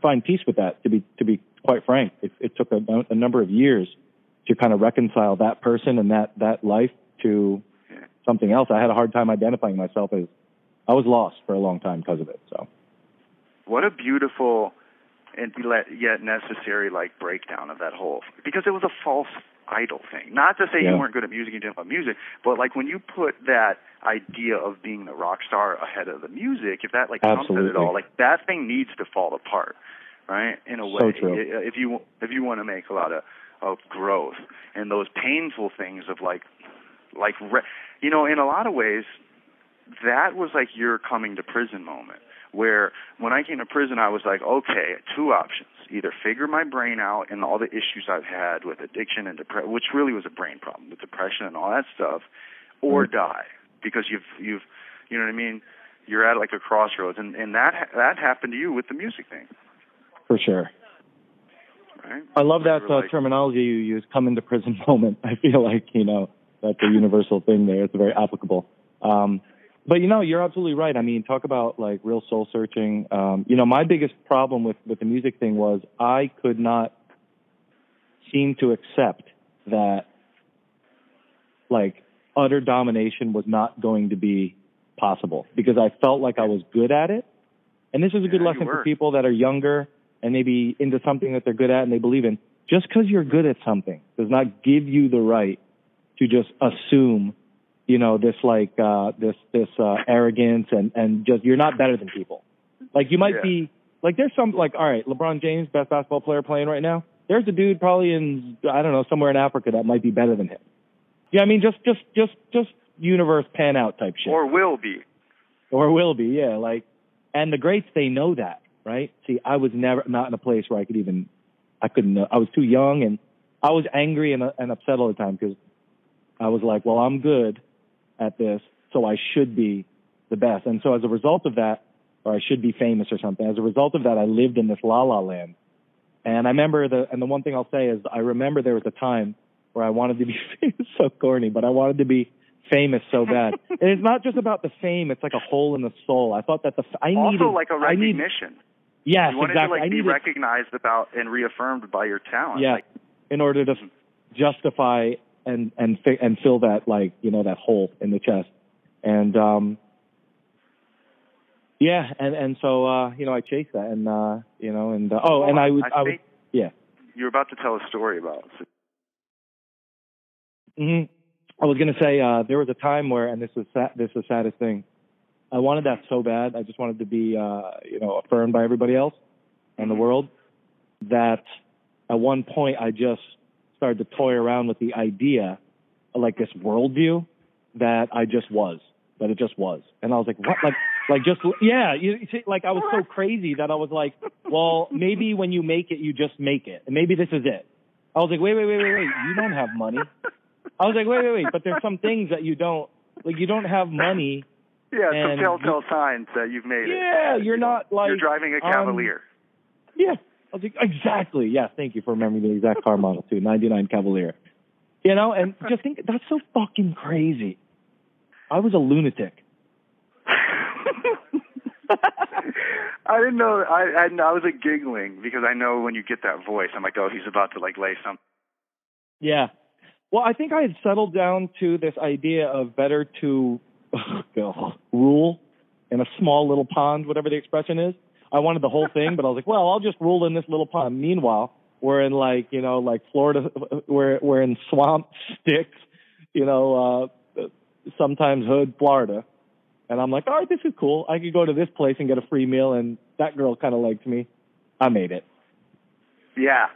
find peace with that. To be to be quite frank, it, it took a, a number of years to kind of reconcile that person and that that life to something else. I had a hard time identifying myself as I was lost for a long time because of it. So what a beautiful and yet necessary like breakdown of that whole because it was a false idol thing. Not to say Yeah. you weren't good at music, you didn't love music, but like when you put that idea of being the rock star ahead of the music, if that like trumps it at all, like that thing needs to fall apart, right? In a way, So true. If you if you want to make a lot of of growth and those painful things of like like re- you know in a lot of ways that was like your coming to prison moment where when I came to prison I was like okay two options either figure my brain out and all the issues I've had with addiction and depression which really was a brain problem with depression and all that stuff or Mhm. die because you've you've you know what I mean you're at like a crossroads and and that ha- that happened to you with the music thing for sure. right I love that uh, like- terminology you use, come into prison moment. I feel like, you know, that's a universal thing there. It's very applicable. Um, but you know, you're absolutely right. I mean, talk about like real soul searching. Um, you know, my biggest problem with, with the music thing was I could not seem to accept that like utter domination was not going to be possible because I felt like I was good at it. And this is a good Yeah, lesson for people that are younger and maybe into something that they're good at and they believe in. Just because you're good at something does not give you the right to just assume, you know, this like uh this this uh arrogance and and just you're not better than people. Like you might Yeah. be like there's some like all right, LeBron James, best basketball player playing right now. There's a dude probably in I don't know somewhere in Africa that might be better than him. Yeah, I mean just just just just universe pan out type shit Or will be. or will be, yeah. Like, and the greats they know that, right? See, I was never not in a place where I could even, I couldn't. know. I was too young, and I was angry and, and upset all the time because I was like, well, I'm good at this, so I should be the best. And so as a result of that, or I should be famous or something. As a result of that, I lived in this la la land. And I remember the, and the one thing I'll say is I remember there was a time where I wanted to be famous, so corny, but I wanted to be famous so bad. and it's not just about the fame; it's like a hole in the soul. I thought that the I needed also, like a I recognition. Yes, you wanted exactly. to like be recognized about and reaffirmed by your talent. yeah, Like, in order to justify and and fi- and fill that like you know that hole in the chest. And um, yeah, and and so uh, you know I chased that, and uh, you know, and uh, oh, and I would I, would yeah. You're about to tell a story about. hmm I was gonna say uh, there was a time where, and this is sa- this is the saddest thing. I wanted that so bad. I just wanted to be, uh, you know, affirmed by everybody else and the world. That at one point I just started to toy around with the idea, of like this worldview that I just was, that it just was, and I was like, what, like, like just yeah, you you see, like I was so crazy that I was like, well, maybe when you make it, you just make it, and maybe this is it. I was like, wait, wait, wait, wait, wait, you don't have money. I was like, wait, wait, wait, but there's some things that you don't like. You don't have money. Yeah, And some telltale signs that you've made it. Yeah, you're not like You're driving a um, Cavalier. Yeah. I was like, exactly. Yeah, thank you for remembering the exact car model too, 99 Cavalier. You know, and just think that's so fucking crazy. I was a lunatic. I didn't know. I, I I was like giggling because I know when you get that voice, I'm like, oh, he's about to like lay some. Yeah. Well, I think I had settled down to this idea of better to rule in a small little pond, whatever the expression is. I wanted the whole thing, but I was like, well, I'll just rule in this little pond. Meanwhile, we're in like, you know, like Florida, we're, we're in swamp sticks, you know, uh, sometimes hood, Florida. And I'm like, all right, this is cool. I could go to this place and get a free meal, and that girl kind of liked me. I made it. Yeah,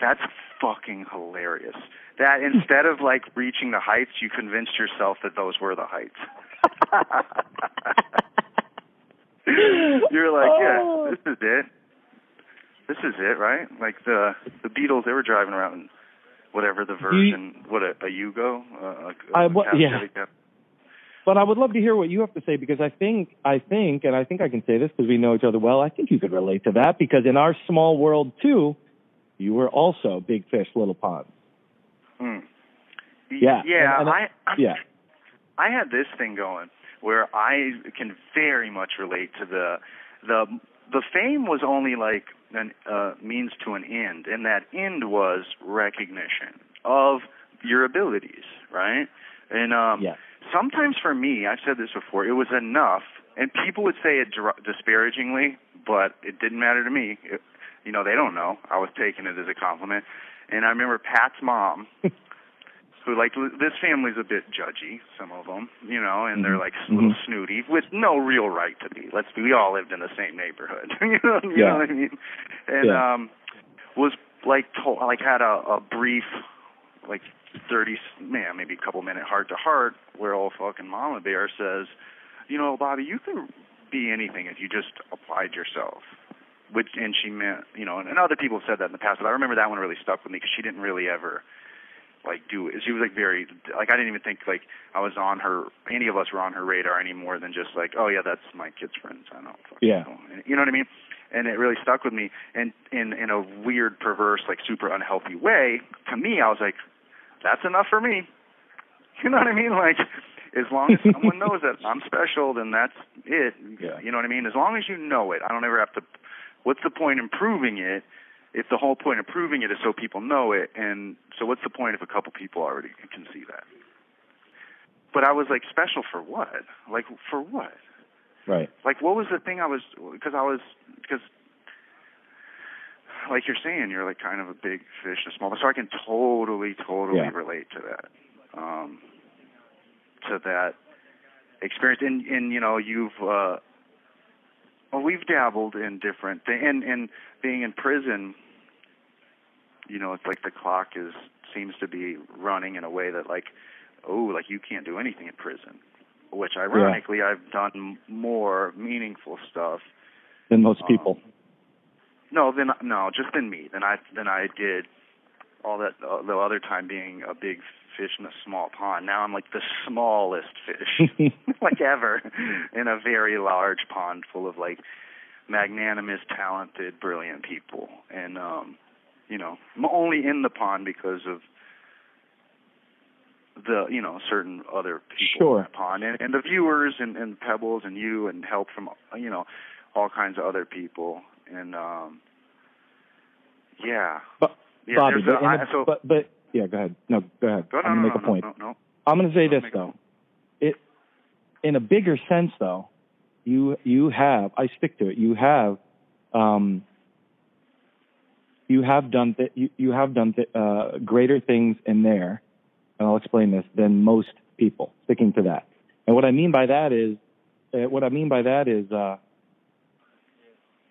that's fucking hilarious. That instead of like reaching the heights, you convinced yourself that those were the heights. You're like, Oh. yeah, this is it. This is it, right? Like the the Beatles, they were driving around in whatever the version, what a, a Yugo, uh, a, I- a what- yeah. Cab- But I would love to hear what you have to say because I think, I think, and I think I can say this because we know each other well. I think you could relate to that because in our small world too, you were also big fish, little pond. Hmm. Yeah, Yeah, and- and I, I Yeah. I had this thing going where I can very much relate to the the the fame was only like an uh, means to an end, and that end was recognition of your abilities, right? And um, Yeah. sometimes for me, I've said this before, it was enough, and people would say it dr- disparagingly, but it didn't matter to me. It, you know, they don't know. I was taking it as a compliment. And I remember Pat's mom, who like l- this family's a bit judgy, some of them, you know, and they're like a little snooty with no real right to be. Let's be. We all lived in the same neighborhood, you know, you Yeah. know what I mean? And Yeah. um, was like told, like had a, a brief, like thirty, man, maybe a couple minute heart to heart, where old fucking Mama Bear says, you know, Bobby, you could be anything if you just applied yourself. Which and she meant, you know, and, and other people have said that in the past, but I remember that one really stuck with me because she didn't really ever like do it. She was like very like I didn't even think like I was on her. Any of us were on her radar any more than just like, oh yeah, that's my kid's friends. I know. fucking Yeah. know. You know what I mean? And it really stuck with me. And in in a weird, perverse, like super unhealthy way, to me, I was like, that's enough for me. You know what I mean? Like, as long as someone knows that I'm special, then that's it. Yeah. You know what I mean? As long as you know it, I don't ever have to. What's the point in proving it? If the whole point of proving it is so people know it, and so what's the point if a couple people already can see that? But I was like, special for what? Like, for what? Right. Like, what was the thing I was? Because I was because. Like you're saying, you're like kind of a big fish, a small. So I can totally, totally Yeah. relate to that. um, to that experience. And and you know you've uh, well we've dabbled in different things. And and being in prison, you know, it's like the clock is seems to be running in a way that like oh like you can't do anything in prison. Which ironically yeah. I've done more meaningful stuff than most people. Um, no, then no, just than me. Than I than I did all that uh, the other time being a big fish in a small pond. Now I'm like the smallest fish like ever in a very large pond full of like magnanimous, talented, brilliant people. And um you know, I'm only in the pond because of the you know certain other people sure. in the pond and, and the viewers and, and pebbles and you and help from you know all kinds of other people and um yeah but yeah, Bobby a, I, so, but but yeah go ahead. No go ahead. No, no, i'm gonna make no, a point. no, no, i'm going to say no, this though. It in a bigger sense though you you have i stick to it. You have um you have done th- you, you have done th- uh, greater things in there and i'll explain this than most people sticking to that. And what i mean by that is uh, what i mean by that is uh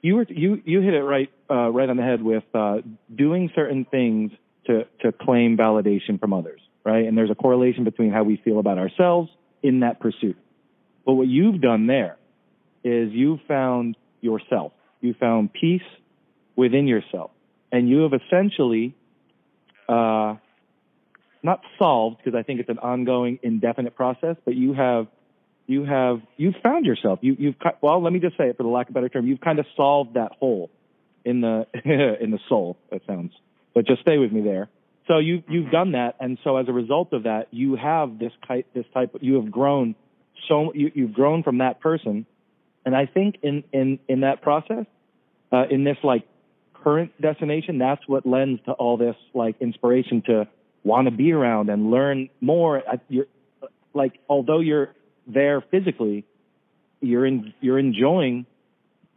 you were you you hit it right uh, right on the head with uh, doing certain things to to claim validation from others, right? And there's a correlation between how we feel about ourselves in that pursuit. But what you've done there is you found yourself. You found peace within yourself, and you have essentially uh, not solved because I think it's an ongoing, indefinite process, but you have you have you've found yourself. You you've well, let me just say it for the lack of a better term. You've kind of solved that hole in the in the soul. That sounds, but just stay with me there. So you you've done that, and so as a result of that, you have this type this type. Of, you have grown so you you've grown from that person, and I think in in in that process, uh, in this like current destination, that's what lends to all this like inspiration to want to be around and learn more. You're like although you're there physically, you're in you're enjoying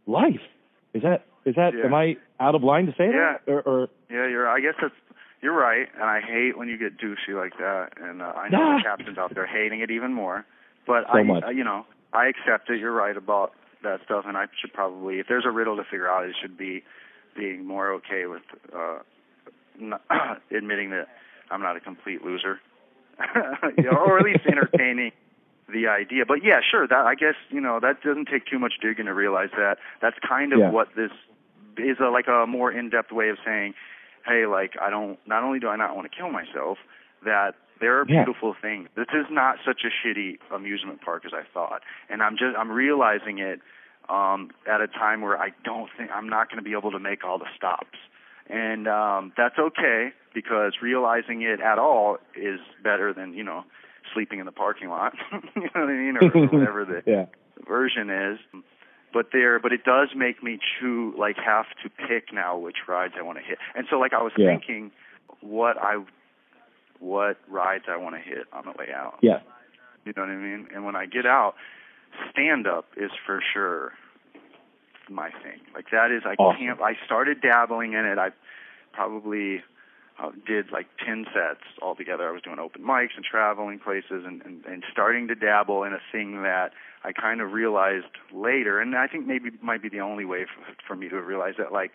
life. Is that is that yeah. am I out of line to say yeah. that? Or, or yeah, you're. I guess that's you're right, and I hate when you get douchey like that. And uh, I know nah. the captains out there hating it even more. But so I, much. You know, I accept it. You're right about that stuff, and I should probably, if there's a riddle to figure out, it should be being more okay with uh, not, admitting that I'm not a complete loser, you know, or at least entertaining the idea. But yeah, sure. That I guess you know that doesn't take too much digging to realize that that's kind of yeah. what this is a, like a more in-depth way of saying, hey, like I don't. Not only do I not want to kill myself, that there are yeah. beautiful things. This is not such a shitty amusement park as I thought, and I'm just I'm realizing it um, at a time where I don't think I'm not going to be able to make all the stops. And um, that's okay because realizing it at all is better than you know sleeping in the parking lot, you know what I mean, or, or whatever the yeah. version is. But there, but it does make me chew, like have to pick now which rides I want to hit. And so, like I was yeah. thinking, what I, what rides I want to hit on the way out. Yeah. You know what I mean? And when I get out, stand up is for sure my thing. Like that is, I awesome. can't. I started dabbling in it. I probably uh, did like 10 sets altogether. I was doing open mics and traveling places and, and, and starting to dabble in a thing that I kind of realized later, and I think maybe might be the only way for, for me to realize that, like,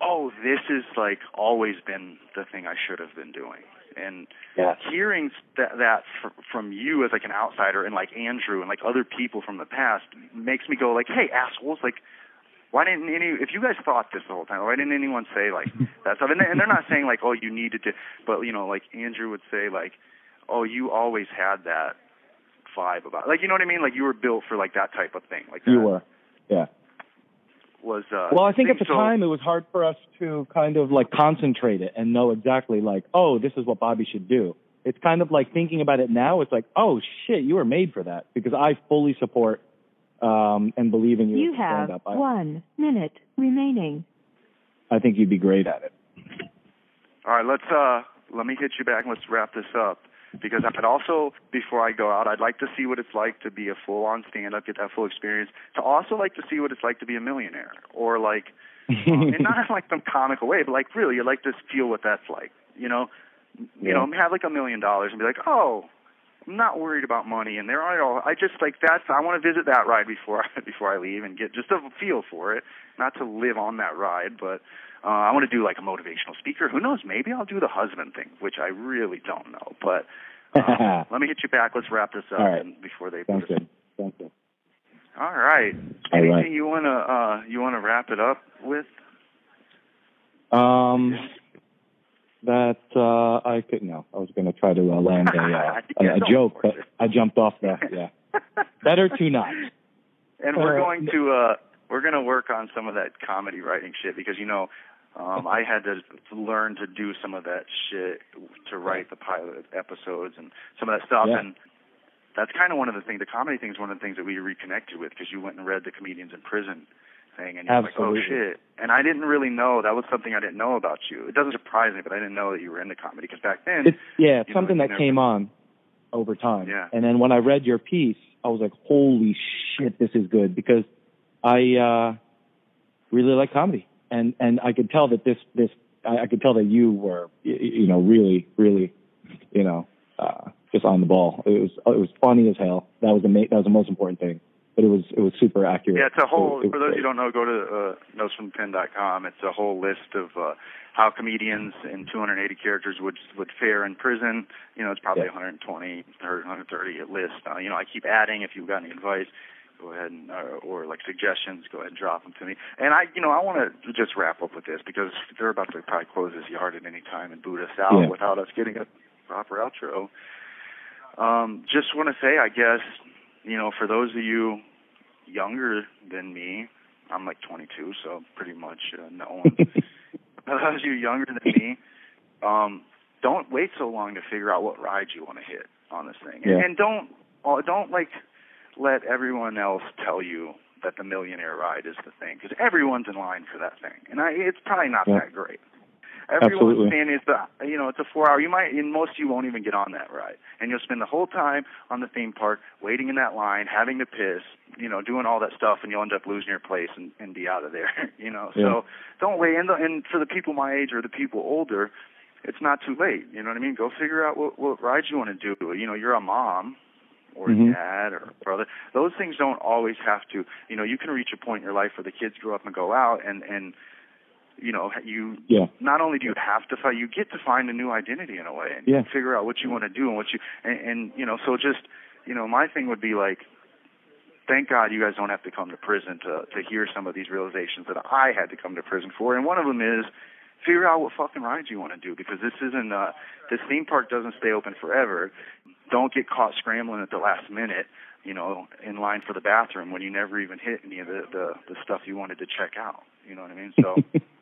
oh, this is like always been the thing I should have been doing. And yeah. hearing that, that fr- from you as like an outsider and like Andrew and like other people from the past makes me go like, hey, assholes, like, why didn't any if you guys thought this the whole time why didn't anyone say like that stuff and, and they're not saying like oh you needed to but you know like andrew would say like oh you always had that vibe about it. like you know what i mean like you were built for like that type of thing like that you were yeah was uh well i think at the so, time it was hard for us to kind of like concentrate it and know exactly like oh this is what bobby should do it's kind of like thinking about it now it's like oh shit you were made for that because i fully support um, and believe in you. You have up. I, one minute remaining. I think you'd be great at it. All right, let's uh, let me hit you back and let's wrap this up. Because I'd also, before I go out, I'd like to see what it's like to be a full-on stand-up, get that full experience. To also like to see what it's like to be a millionaire, or like, um, and not in like some comical way, but like really, I'd like to feel what that's like. You know, you Yeah. know, have like a million dollars and be like, oh, I'm not worried about money, and there are all. I just like that's. I want to visit that ride before I, before I leave and get just a feel for it, not to live on that ride, but uh, I want to do like a motivational speaker. Who knows? Maybe I'll do the husband thing, which I really don't know. But um, let me hit you back. Let's wrap this up right. before they. Sounds good. Sounds good. All right. All Anything right. you wanna uh you wanna wrap it up with? Um, that uh, I could no. I was going to try to uh, land a, uh, Yeah, a, a joke, but. I jumped off the yeah. Better to not. and we're going to uh we're going to work on some of that comedy writing shit because you know um I had to learn to do some of that shit to write the pilot episodes and some of that stuff Yeah. and that's kind of one of the things the comedy thing is one of the things that we reconnected with because you went and read the comedians in prison thing and you're like oh Absolutely. shit and I didn't really know that was something I didn't know about you it doesn't surprise me but I didn't know that you were into comedy because back then It's yeah, it's You know, something that never- came on over time. Yeah. And then when I read your piece, I was like, "Holy shit, this is good!" Because I uh really like comedy, and and I could tell that this this I, I could tell that you were you know really really you know uh just on the ball. It was it was funny as hell. That was the ma- that was the most important thing. But it was it was super accurate. Yeah, it's a whole. It- it for those who great. don't know, go to uh, notesfromthepen.com. It's a whole list of uh, how comedians in 280 characters would would fare in prison. You know, it's probably Yeah. 120 or 130 at list. Uh, you know, I keep adding. If you've got any advice, go ahead and uh, or like suggestions, go ahead and drop them to me. And I, you know, I want to just wrap up with this because they're about to probably close this yard at any time and boot us out Yeah. without us getting a proper outro. Um, just want to say, I guess, you know, for those of you younger than me, I'm like 22, so pretty much uh, no one. for those of you younger than me, um, don't wait so long to figure out what ride you want to hit on this thing, and, Yeah. and don't uh, don't like let everyone else tell you that the millionaire ride is the thing because everyone's in line for that thing, and I, it's probably not Yeah. that great. Everyone's Absolutely. saying it's the you know it's a four hour. You might and most you won't even get on that ride, and you'll spend the whole time on the theme park waiting in that line, having to piss, you know, doing all that stuff, and you'll end up losing your place and, and be out of there. You know, Yeah. so don't wait. And, the, and for the people my age or the people older, it's not too late. You know what I mean? Go figure out what what rides you want to do. You know, you're a mom or Mhm. dad or brother. Those things don't always have to. You know, you can reach a point in your life where the kids grow up and go out, and and you know you Yeah. not only do you have to find, you get to find a new identity in a way and Yeah. figure out what you want to do and what you and, and you know. So just you know, my thing would be like, thank God you guys don't have to come to prison to to hear some of these realizations that I had to come to prison for. And one of them is figure out what fucking rides you want to do because this isn't uh this theme park doesn't stay open forever. Don't get caught scrambling at the last minute, you know, in line for the bathroom when you never even hit any of the the, the stuff you wanted to check out. You know what I mean? So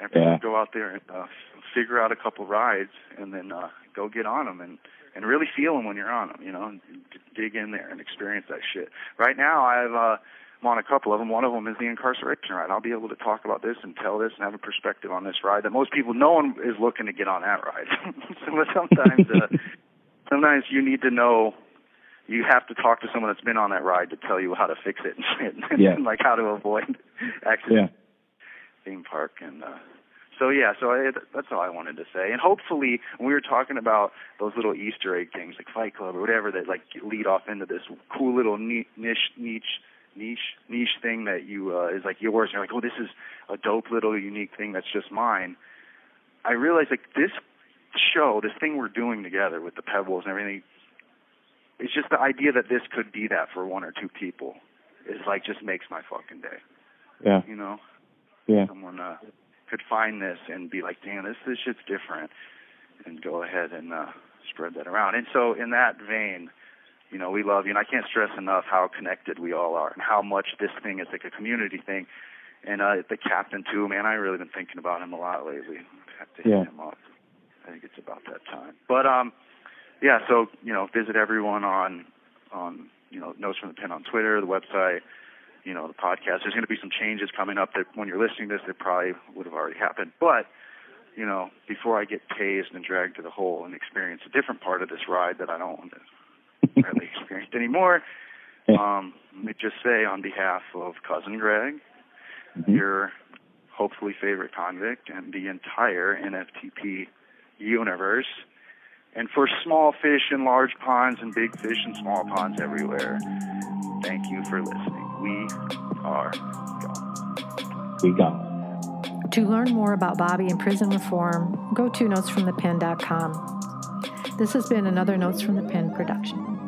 everyone Yeah. go out there and uh, figure out a couple rides and then uh, go get on them and and really feel them when you're on them. You know, and d- dig in there and experience that shit. Right now, I've uh, I'm on a couple of them. One of them is the incarceration ride. I'll be able to talk about this and tell this and have a perspective on this ride that most people, no one is looking to get on that ride. so sometimes, uh, sometimes you need to know. You have to talk to someone that's been on that ride to tell you how to fix it and and Yeah. like how to avoid accidents Yeah. Theme park and uh so yeah so I, that's all I wanted to say. And hopefully when we were talking about those little Easter egg things like Fight Club or whatever that like lead off into this cool little niche niche niche niche thing that you uh is like yours and you're like oh this is a dope little unique thing that's just mine. I realized like this show this thing we're doing together with the pebbles and everything it's just the idea that this could be that for one or two people is like just makes my fucking day. Yeah. you know Yeah. someone uh, could find this and be like, "Damn, this this shit's different," and go ahead and uh, spread that around. And so, in that vein, you know, we love you, and I can't stress enough how connected we all are, and how much this thing is like a community thing. And uh, the captain too, man, I really been thinking about him a lot lately. Have to hit Yeah. him up. I think it's about that time. But um, yeah. So you know, visit everyone on on you know Notes from the Pen on Twitter, the website you know, the podcast. There's going to be some changes coming up that when you're listening to this, they probably would have already happened. But, you know, before I get tased and dragged to the hole and experience a different part of this ride that I don't want to really experience anymore, um, let me just say on behalf of Cousin Greg, Mhm. your hopefully favorite convict, and the entire NFTP universe. And for small fish in large ponds and big fish in small ponds everywhere, thank you for listening. We are gone. We gone. To learn more about Bobby and prison reform, go to notesfromthepen.com. This has been another Notes from the Pen production.